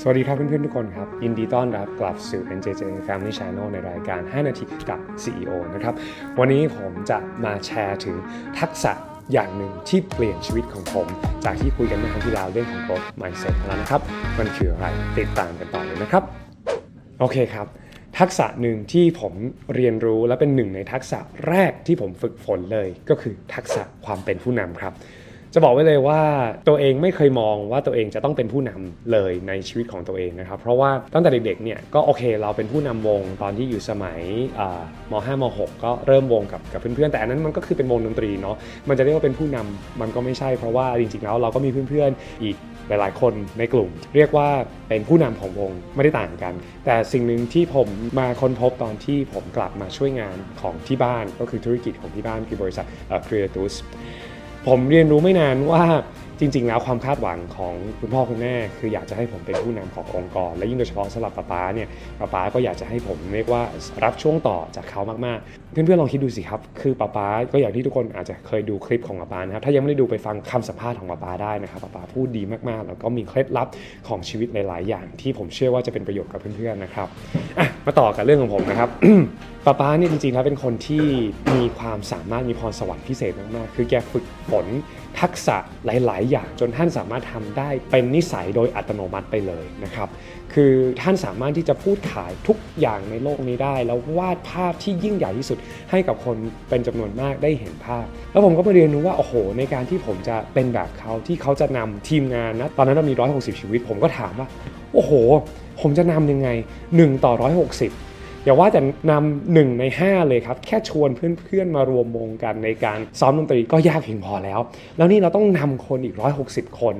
สวัสดีครับเพื่อนๆทุกคนครับ ยินดีต้อนรับกลับสู่ NJJ Family Channel ในรายการ 5 นาทีกับ CEO นะครับ วันนี้ผมจะมาแชร์ถึงทักษะอย่างหนึ่งที่เปลี่ยนชีวิตของผม จากที่คุยกันเมื่อครั้งที่แล้วเรื่องของ growth mindset แล้วนะครับ มันคืออะไรติดตามกันต่อเลยนะครับ โอเคครับทักษะหนึ่งที่ผมเรียนรู้และเป็นหนึ่งในทักษะแรกที่ผมฝึกฝนเลย ก็คือทักษะความเป็นผู้นำครับ จะบอกไว้เลยว่าตัวเองไม่เคยมองว่าตัวเองจะต้องเป็นผู้นำเลยในชีวิตของตัวเองนะครับ เพราะว่าตั้งแต่เด็กๆเนี่ยก็โอเคเราเป็นผู้นำวงตอนที่อยู่สมัยม 5 ม 6 ก็เริ่มวงกับกับเพื่อนๆแต่อันนั้นมันก็คือเป็นวงดนตรีเนาะมันจะเรียกว่าเป็นผู้นำมันก็ไม่ใช่เพราะว่าจริงๆแล้วเราก็มีเพื่อนๆอีกหลายๆ คนในกลุ่ม เรียกว่าเป็นผู้นำของวงไม่ได้ต่างกัน แต่สิ่งหนึ่งที่ผมมาค้นพบตอนที่ผมกลับมาช่วยงานของที่บ้านก็คือธุรกิจของที่บ้านคือบริษัทเอ่อ Creatus ผมเรียนรู้ไม่นานว่าจริง ๆ แล้วความคาดหวังของคุณพ่อคุณแม่คืออยากจะให้ผมเป็นผู้นำขององค์กร และยิ่งโดยเฉพาะสำหรับป๊าป๊าเนี่ยป๊าป๊าก็อยากจะให้ผมเรียกว่ารับช่วงต่อจากเขามากๆ เพื่อนๆลองคิดดูสิครับ คือป๊าป๊าก็อย่างที่ทุกคนอาจจะเคยดูคลิปของป๊าป๊านะครับถ้ายังไม่ได้ดูไปฟังคำสัมภาษณ์ของป๊าป๊าได้นะครับป๊าป๊าพูดดีมากๆ แล้วก็มีเคล็ดลับของชีวิตหลาย ๆ อย่าง ที่ผมเชื่อว่าจะเป็นประโยชน์กับเพื่อนๆนะครับอะมาต่อกับเรื่องของผมนะครับป๊าป๊าเนี่ยจริงๆแล้วเป็นคนที่มีความสามารถมีพรสวรรค์พิเศษมากๆคือแกฝึกฝนทักษะหลาย ๆอย่างจนท่านสามารถทำได้เป็นนิสัยโดยอัตโนมัติไปเลยนะครับคือท่านสามารถที่จะพูดขายทุกอย่างในโลกนี้ได้ แล้ววาดภาพที่ยิ่งใหญ่ที่สุดให้กับคนเป็นจำนวนมากได้เห็นภาพ แล้วผมก็มาเรียนรู้ว่าโอ้โห ในการที่ผมจะเป็นแบบเขาที่เขาจะนำทีมงานนะตอนนั้นเรามี 160 ชีวิต ผมก็ถามว่าโอ้โห ผมจะนำยังไง 1 ต่อ 160 อย่าว่าแต่นำหนึ่งใน 5 เลยครับ แค่ชวนเพื่อนๆมารวมวงกันในการซ้อมดนตรีก็ยากเพียงพอแล้ว แล้วนี่เราต้องนำคนอีก 160 คน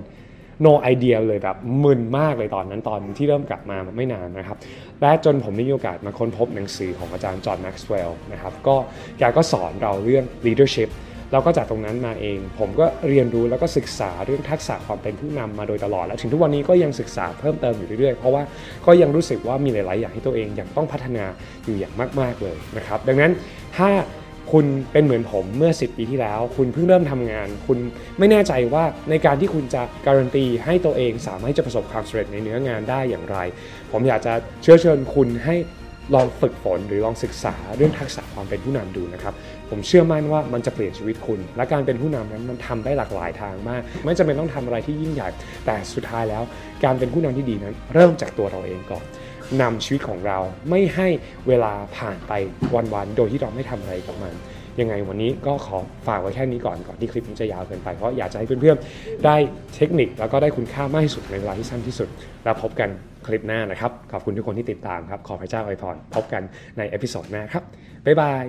no idea เลยแบบมึนมากเลยตอนนั้นตอนที่เริ่มกลับมาไม่นานนะครับ และจนผมได้มีโอกาสมาค้นพบหนังสือของอาจารย์จอห์นแม็กซ์เวลล์นะครับก็แกก็สอนเราเรื่อง leadership แล้วก็จากตรงนั้นมาเอง ผมก็เรียนรู้แล้วก็ศึกษาเรื่องทักษะความเป็นผู้นำมาโดยตลอด และถึงทุกวันนี้ก็ยังศึกษาเพิ่มเติมอยู่เรื่อยๆ เพราะว่าก็ยังรู้สึกว่ามีหลายๆอย่างที่ตัวเองยังต้องพัฒนาอยู่อย่างมาก ๆเลยนะครับ ดังนั้นถ้าคุณเป็นเหมือนผมเมื่อ 10 ปีที่แล้ว คุณเพิ่งเริ่มทำงาน คุณไม่แน่ใจว่าในการที่คุณจะการันตีให้ตัวเองสามารถจะประสบความสำเร็จในเนื้องานได้อย่างไร ผมอยากจะเชื้อเชิญคุณให้ ลองฝึกฝนหรือลองศึกษาเรื่องทักษะความเป็นผู้นำดูนะครับ ผมเชื่อมั่นว่ามันจะเปลี่ยนชีวิตคุณ และการเป็นผู้นำนั้นมันทำได้หลากหลายทางมาก ไม่จำเป็นต้องทำอะไรที่ยิ่งใหญ่ แต่สุดท้ายแล้ว การเป็นผู้นำที่ดีนั้น เริ่มจากตัวเราเองก่อนนำชีวิตของเราไม่ให้เวลาผ่านไปวันๆโดยที่เราไม่ทำอะไรกับมันยังไงวันนี้ก็ขอฝากไว้แค่นี้ก่อนก่อนที่คลิปมันจะยาวเกินไป เพราะอยากจะให้เพื่อนๆ ได้เทคนิคแล้วก็ได้คุณค่ามากที่สุดในเวลาที่สั้นที่สุด แล้วพบกัน คลิปหน้านะครับ ขอบคุณทุกคนที่ติดตามครับ ขอพระเจ้าอวยพร พบกันใน episode หน้าครับ บ๊ายบาย